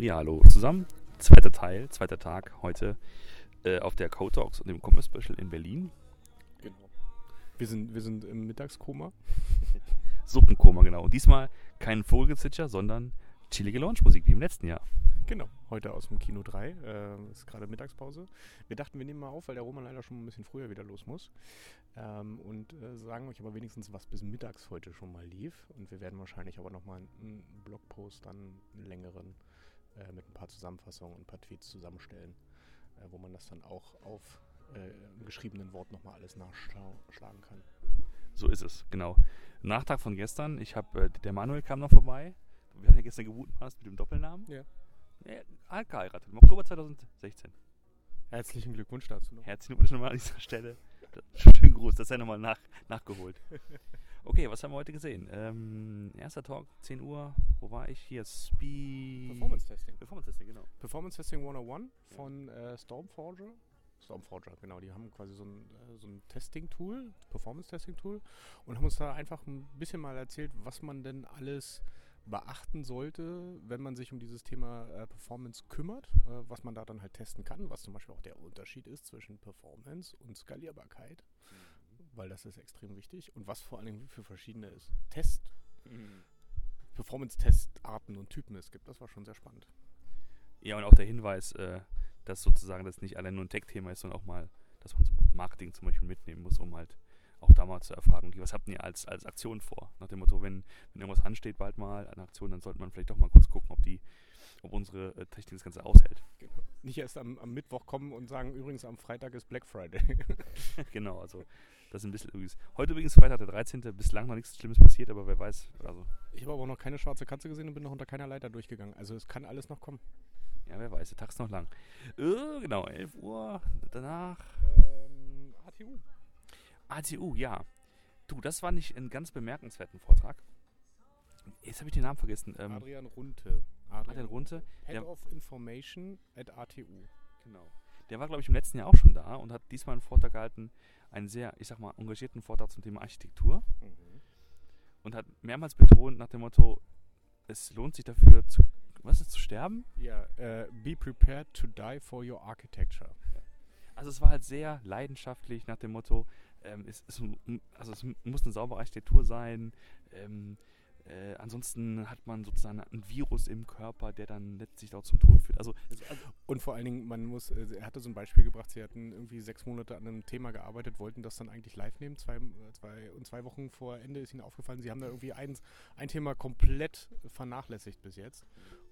Ja, hallo zusammen. Zweiter Teil, zweiter Tag heute äh, auf der Code Talks und dem Commerce Special in Berlin. Genau. Wir sind, wir sind im Mittagskoma. Suppenkoma, genau. Und diesmal kein Vogelgezwitscher, sondern chillige Launchmusik wie im letzten Jahr. Genau, heute aus dem Kino 3. Äh, ist gerade Mittagspause. Wir dachten, wir nehmen mal auf, weil der Roman leider schon ein bisschen früher wieder los muss. Ähm, und äh, sagen euch aber wenigstens, was bis mittags heute schon mal lief. Und wir werden wahrscheinlich aber nochmal einen Blogpost, dann einen längeren, äh, mit ein paar Zusammenfassungen und ein paar Tweets zusammenstellen, äh, wo man das dann auch auf äh, im geschriebenen Wort nochmal alles nachschlagen kann. So ist es, genau. Nachtag von gestern. Ich habe, äh, der Manuel kam noch vorbei. Wir haben ja gestern gemutmaßt mit dem Doppelnamen. Ja. Er hat geheiratet im Oktober 2016. Herzlichen Glückwunsch dazu noch. Herzlichen Glückwunsch nochmal an dieser Stelle. Schönen Gruß, das sei nochmal nach, nachgeholt. Okay, was haben wir heute gesehen? Ähm, erster Talk, 10 Uhr. Wo war ich? Hier, Speed. Performance Testing. Performance Testing, genau. Performance Testing 101 von äh, Stormforger. Stormforger, genau. Die haben quasi so ein, äh, so ein Testing-Tool, Performance-Testing-Tool und haben uns da einfach ein bisschen mal erzählt, was man denn alles beachten sollte, wenn man sich um dieses Thema äh, Performance kümmert, äh, was man da dann halt testen kann, was zum Beispiel auch der Unterschied ist zwischen Performance und Skalierbarkeit, weil das ist extrem wichtig und was vor allen Dingen für verschiedene Test, Performance-Testarten und Typen es gibt. Das war schon sehr spannend. Ja, und auch der Hinweis, äh, dass sozusagen das nicht allein nur ein Tech-Thema ist, sondern auch mal, dass man so Marketing zum Beispiel mitnehmen muss, um halt auch da mal zu erfragen, was habt ihr als, als Aktion vor? Nach dem Motto, wenn, wenn irgendwas ansteht, bald mal eine Aktion, dann sollte man vielleicht doch mal kurz gucken, ob die, ob unsere äh, Technik das Ganze aushält. Genau. Nicht erst am, am, Mittwoch kommen und sagen, übrigens am Freitag ist Black Friday. genau, also das ist ein bisschen übrigens. Heute übrigens Freitag der 13. Bislang noch nichts Schlimmes passiert, aber wer weiß. Also. Ich habe aber auch noch keine schwarze Katze gesehen und bin noch unter keiner Leiter durchgegangen. Also es kann alles noch kommen. Ja, wer weiß, der Tag ist noch lang. Äh, genau, 11 Uhr, danach. Ähm, ATU. ATU, ja. Du, das war nicht ein ganz bemerkenswerten Vortrag. Jetzt habe ich den Namen vergessen. Ähm, Adrian Runte. Adrian, Adrian Runte. Head of Information at ATU. Genau. Der war, glaube ich, im letzten Jahr auch schon da und hat diesmal einen Vortrag gehalten, einen sehr, ich sag mal, engagierten Vortrag zum Thema Architektur. Mhm. Und hat mehrmals betont nach dem Motto, es lohnt sich dafür zu, was ist, zu sterben? Ja, uh, be prepared to die for your architecture. Also es war halt sehr leidenschaftlich nach dem Motto, ähm, es, es, also es muss eine saubere Architektur sein. Ähm, äh, ansonsten hat man sozusagen ein Virus im Körper, der dann letztlich auch zum Tod führt. Also, also und vor allen Dingen, man muss, äh, er hatte so ein Beispiel gebracht, sie hatten irgendwie sechs Monate an einem Thema gearbeitet, wollten das dann eigentlich live nehmen. Zwei, zwei, und zwei Wochen vor Ende ist ihnen aufgefallen, sie haben da irgendwie ein, ein Thema komplett vernachlässigt bis jetzt.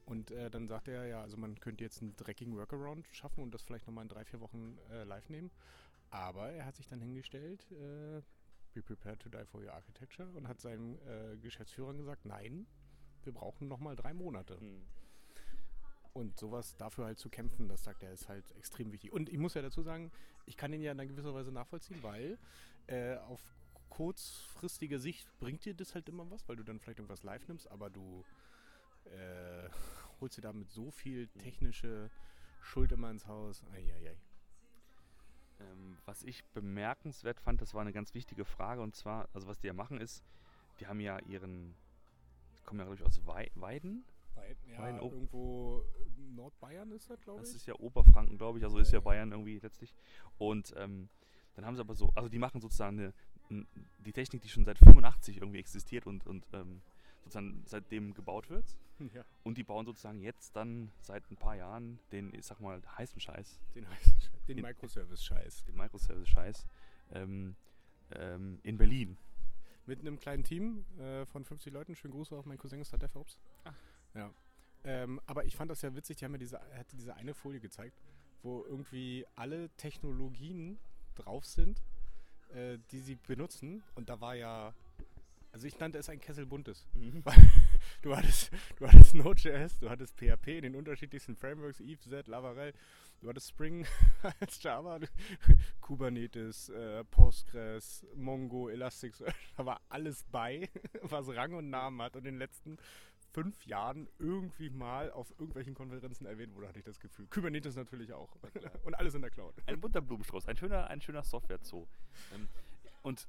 Und äh, dann sagte er, ja, also man könnte jetzt einen dreckigen Workaround schaffen und das vielleicht nochmal in drei, vier Wochen äh, live nehmen. Aber er hat sich dann hingestellt, äh, be prepared to die for your architecture und hat seinen äh, Geschäftsführern gesagt, nein, wir brauchen nochmal drei Monate. Hm. Und sowas dafür halt zu kämpfen, das sagt er, ist halt extrem wichtig. Und ich muss ja dazu sagen, ich kann ihn ja in einer gewisser Weise nachvollziehen, weil äh, auf kurzfristige Sicht bringt dir das halt immer was, weil du dann vielleicht irgendwas live nimmst, aber du äh, holst dir damit so viel hm. technische Schuld immer ins Haus. Eieiei. Ähm, was ich bemerkenswert fand, das war eine ganz wichtige Frage und zwar, also was die ja machen ist, die haben ja ihren, kommen ja glaube ich aus Wei Weiden. Weiden, ja, Weiden, irgendwo Nordbayern ist das, glaube ich. Das ist ja Oberfranken, glaube ich, also ja, ist ja, ja Bayern irgendwie letztlich. Und ähm, dann haben sie aber so, also die machen sozusagen eine, die Technik, die schon seit 85 irgendwie existiert und, und ähm, sozusagen seitdem gebaut wird. Ja. Und die bauen sozusagen jetzt dann seit ein paar Jahren den, ich sag mal, heißen Scheiß. Den heißen Scheiß. Den, den Microservice-Scheiß. Den Microservice-Scheiß ähm, ähm, in Berlin. Mit einem kleinen Team äh, von 50 Leuten. Schönen Gruß auf meinen Cousin Star DevOps. Ach. Ja. Ähm, aber ich fand das ja witzig, die haben mir diese, hatte diese eine Folie gezeigt, wo irgendwie alle Technologien drauf sind, äh, die sie benutzen. Und da war ja also ich nannte es ein Kessel buntes. Mhm. du hattest, du hattest Node.js, du hattest PHP in den unterschiedlichsten Frameworks, Eve, Z, Laravel, du hattest Spring als Java, Kubernetes, äh, Postgres, Mongo, Elasticsearch, da war alles bei, was Rang und Namen hat und in den letzten fünf Jahren irgendwie mal auf irgendwelchen Konferenzen erwähnt wurde, hatte ich das Gefühl. Kubernetes natürlich auch. und alles in der Cloud. Ein bunter Blumenstrauß, ein schöner, ein schöner Software-Zoo. Ähm, und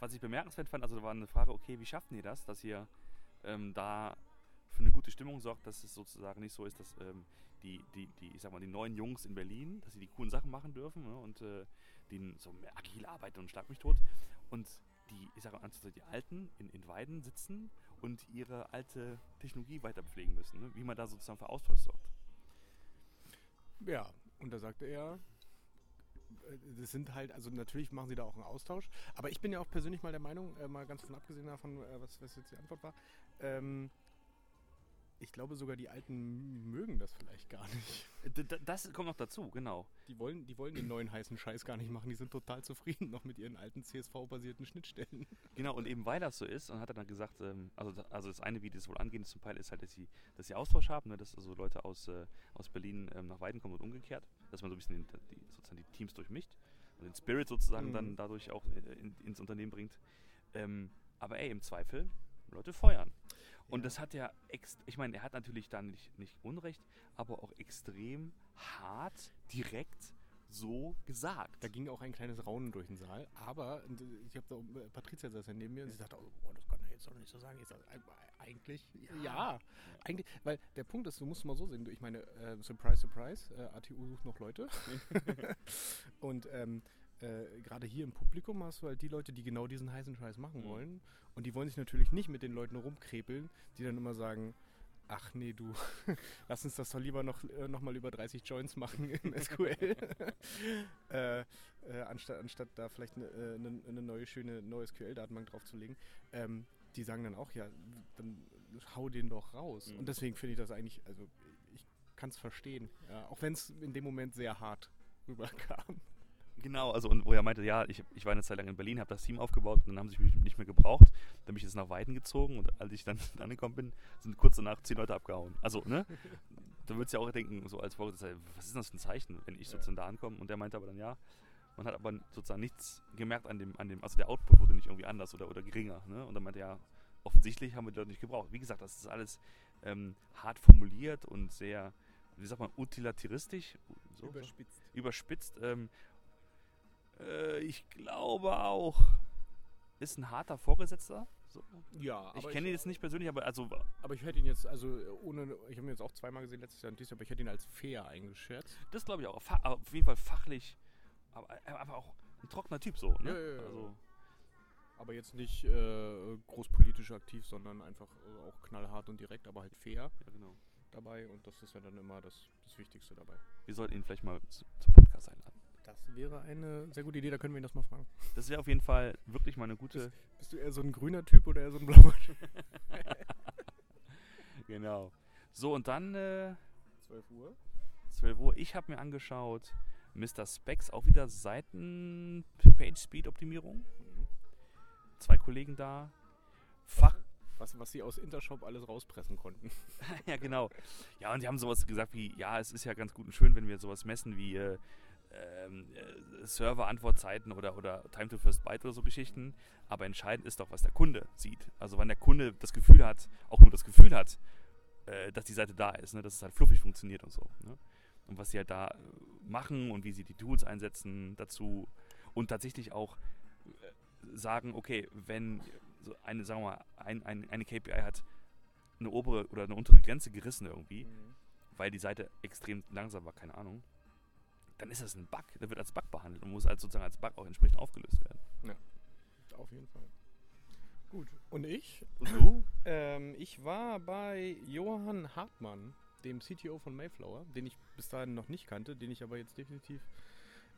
was ich bemerkenswert fand, also da war eine Frage, okay, wie schafft ihr das, dass ihr ähm, da für eine gute Stimmung sorgt, dass es sozusagen nicht so ist, dass ähm, die, die, die, ich sag mal, die neuen Jungs in Berlin, dass sie die coolen Sachen machen dürfen ne, und äh, die so agil arbeiten und schlag mich tot. Und die, ich sag mal, die Alten in, in Weiden sitzen und ihre alte Technologie weiter pflegen müssen, ne, wie man da sozusagen für Austausch sorgt. Ja, und da sagte er, das sind halt, also natürlich machen sie da auch einen Austausch, aber ich bin ja auch persönlich mal der Meinung, äh, mal ganz von abgesehen davon, äh, was, was jetzt die Antwort war, ähm, ich glaube sogar die Alten mögen das vielleicht gar nicht. D das kommt noch dazu, genau. Die wollen, die wollen den neuen heißen Scheiß gar nicht machen. Die sind total zufrieden noch mit ihren alten CSV-basierten Schnittstellen. Genau, und eben weil das so ist, und hat er dann gesagt, ähm, also, also das eine, wie das wohl angehen zum Teil, ist halt, dass sie, dass sie Austausch haben, ne, dass also Leute aus, äh, aus Berlin ähm, nach Weiden kommen und umgekehrt, dass man so ein bisschen die, sozusagen die Teams durchmischt und den Spirit sozusagen mhm. dann dadurch auch äh, in, ins Unternehmen bringt. Ähm, aber ey, im Zweifel Leute feuern. Und ja. das hat ja, ich meine, er hat natürlich dann nicht, nicht Unrecht, aber auch extrem hart, direkt so gesagt. Da ging auch ein kleines Raunen durch den Saal, aber ich habe da, äh, Patricia saß ja neben mir und sie sagte, oh, das kann er jetzt doch nicht so sagen. Ich sage, eigentlich, ja. ja. Eigentlich, weil der Punkt ist, du musst mal so sehen, ich meine, äh, surprise, surprise, äh, ATU sucht noch Leute. und ähm, äh, gerade hier im Publikum hast du halt die Leute, die genau diesen heißen Scheiß machen mhm. wollen. Und die wollen sich natürlich nicht mit den Leuten rumkrepeln, die dann immer sagen, ach nee, du, lass uns das doch lieber noch, äh, noch mal über 30 Joints machen im SQL. äh, äh, anstatt, anstatt da vielleicht eine äh, ne, ne neue, schöne NoSQL-Datenbank draufzulegen. Ähm, die sagen dann auch, ja, dann hau den doch raus. Mhm. Und deswegen finde ich das eigentlich, also ich kann es verstehen. Ja, auch wenn es in dem Moment sehr hart rüberkam. Genau, also und wo er meinte, ja, ich, ich war eine Zeit lang in Berlin, habe das Team aufgebaut und dann haben sie mich nicht mehr gebraucht. Dann bin ich jetzt nach Weiden gezogen und als ich dann angekommen bin, sind kurz danach zehn Leute abgehauen. Also, ne? da würdest du ja auch denken, so als Vorgesetzter, was ist das für ein Zeichen, wenn ich sozusagen da ankomme? Und der meinte aber dann, ja, man hat aber sozusagen nichts gemerkt an dem, an dem, also der Output wurde nicht irgendwie anders oder, oder geringer. Ne? Und dann meinte er, ja, offensichtlich haben wir die Leute nicht gebraucht. Wie gesagt, das ist alles ähm, hart formuliert und sehr, wie sagt man, utilitaristisch. So, überspitzt. Überspitzt. Ähm, äh, ich glaube auch, ist ein harter Vorgesetzter. So. Ja, ich kenne ihn jetzt nicht persönlich, aber also. Aber ich hätte ihn jetzt, also ohne, ich habe ihn jetzt auch zweimal gesehen letztes Jahr und dieses Jahr, aber ich hätte ihn als fair eingeschätzt. Das glaube ich auch. Auf jeden Fall fachlich, aber, aber auch ein trockener Typ so. Ne? Ja, ja, ja. Also, aber jetzt nicht äh, großpolitisch aktiv, sondern einfach äh, auch knallhart und direkt, aber halt fair. Ja, genau. Dabei und das ist ja dann immer das, das Wichtigste dabei. Wir sollten ihn vielleicht mal zu, zum Podcast einladen. Das wäre eine sehr gute Idee, da können wir ihn das mal fragen. Das wäre auf jeden Fall wirklich mal eine gute. Bist, bist, du eher so ein grüner Typ oder eher so ein blauer Typ? genau. So, und dann. Äh, 12 Uhr. 12 Uhr. Ich habe mir angeschaut, Mr. Specs, auch wieder Seiten-Page-Speed-Optimierung. Mhm. Zwei Kollegen da. Fach. Was, was sie aus Intershop alles rauspressen konnten. ja, genau. Ja, und die haben sowas gesagt wie: Ja, es ist ja ganz gut und schön, wenn wir sowas messen wie. Äh, ähm, äh, Server-Antwortzeiten oder, oder Time to First Byte oder so Geschichten. Aber entscheidend ist doch, was der Kunde sieht. Also wann der Kunde das Gefühl hat, auch nur das Gefühl hat, äh, dass die Seite da ist, ne? dass es halt fluffig funktioniert und so. Ne? Und was sie halt da äh, machen und wie sie die Tools einsetzen dazu. Und tatsächlich auch äh, sagen, okay, wenn so eine, sagen wir mal, ein, ein, eine KPI hat eine obere oder eine untere Grenze gerissen irgendwie, mhm. weil die Seite extrem langsam war, keine Ahnung dann ist das ein Bug. Der wird als Bug behandelt und muss als sozusagen als Bug auch entsprechend aufgelöst werden. Ja, auf jeden Fall. Gut. Und ich? Und du? ähm, ich war bei Johann Hartmann, dem CTO von Mayflower, den ich bis dahin noch nicht kannte, den ich aber jetzt definitiv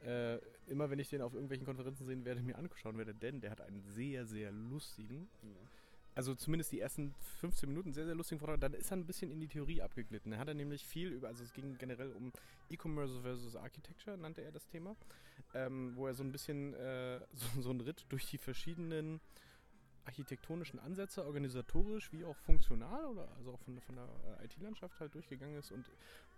äh, immer, wenn ich den auf irgendwelchen Konferenzen sehen werde, mir anschauen werde, denn der hat einen sehr, sehr lustigen, ja also zumindest die ersten 15 Minuten sehr, sehr lustigen Vortrag. Dann ist er ein bisschen in die Theorie abgeglitten. Da hat er nämlich viel über, also es ging generell um E-Commerce versus Architecture, nannte er das Thema, ähm, wo er so ein bisschen äh, so, so einen Ritt durch die verschiedenen architektonischen Ansätze, organisatorisch wie auch funktional oder also auch von, von der äh, IT-Landschaft halt durchgegangen ist und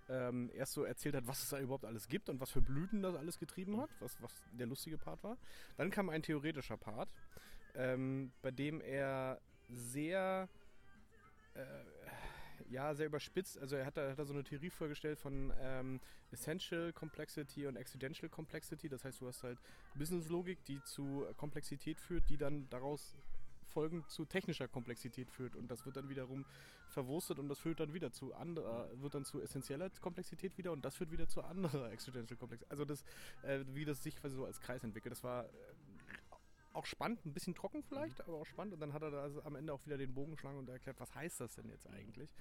ähm, erst so erzählt hat, was es da überhaupt alles gibt und was für Blüten das alles getrieben hat, was, was der lustige Part war. Dann kam ein theoretischer Part, ähm, bei dem er sehr, äh, ja, sehr überspitzt. Also er hat da, hat da so eine Theorie vorgestellt von ähm, Essential Complexity und Accidental Complexity. Das heißt, du hast halt Business-Logik, die zu Komplexität führt, die dann daraus Folgen zu technischer Komplexität führt und das wird dann wiederum verwurstet und das führt dann wieder zu anderer, wird dann zu essentieller Komplexität wieder und das führt wieder zu anderer Existential Komplexität. Also das, äh, wie das sich quasi so als Kreis entwickelt, das war äh, auch spannend, ein bisschen trocken vielleicht, aber auch spannend und dann hat er da also am Ende auch wieder den Bogen geschlagen und erklärt, was heißt das denn jetzt eigentlich?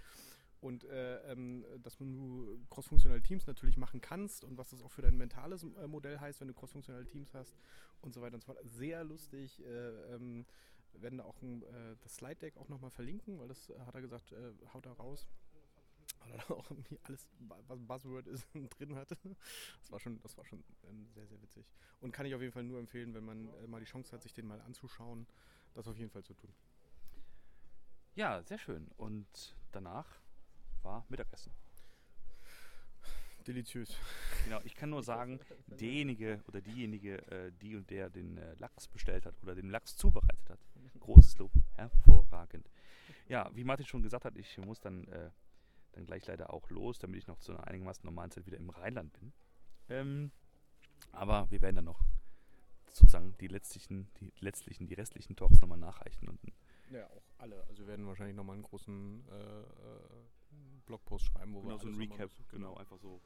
und äh, ähm, dass man nur crossfunktionale Teams natürlich machen kannst und was das auch für dein mentales äh, Modell heißt, wenn du crossfunktionale Teams hast und so weiter und so fort. Sehr lustig. Äh, ähm, werden da auch ein, äh, das Slide Deck auch nochmal verlinken, weil das äh, hat er gesagt, äh, haut da raus. Weil er auch irgendwie alles, was Buzzword ist, drin hatte. Das war schon, das war schon ähm, sehr, sehr witzig. Und kann ich auf jeden Fall nur empfehlen, wenn man mal die Chance hat, sich den mal anzuschauen, das auf jeden Fall zu tun. Ja, sehr schön. Und danach war Mittagessen. Deliziös. Genau, ich kann nur sagen, derjenige oder diejenige, äh, die und der den äh, Lachs bestellt hat oder den Lachs zubereitet hat, großes Lob, hervorragend. Ja, wie Martin schon gesagt hat, ich muss dann, äh, dann gleich leider auch los, damit ich noch zu einer einigermaßen normalen Zeit wieder im Rheinland bin. Ähm, aber wir werden dann noch sozusagen die letztlichen, die letztlichen, die restlichen Talks nochmal nachreichen und ja, auch alle. Also wir werden wahrscheinlich nochmal einen großen äh, äh Blogpost schreiben, wo genau, wir so ein Recap, genau, genau, einfach so,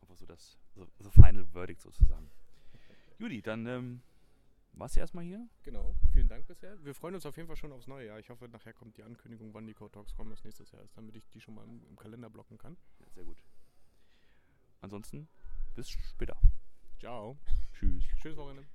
einfach so das so, so Final Verdict sozusagen. Judy, dann ähm, war es erstmal hier. Genau, vielen Dank bisher. Wir freuen uns auf jeden Fall schon aufs neue Jahr. Ich hoffe, nachher kommt die Ankündigung, wann die Code Talks kommen, das nächstes Jahr ist, damit ich die schon mal im, im Kalender blocken kann. Ja, sehr gut. Ansonsten, bis später. Ciao. Tschüss. Tschüss, Wochenende.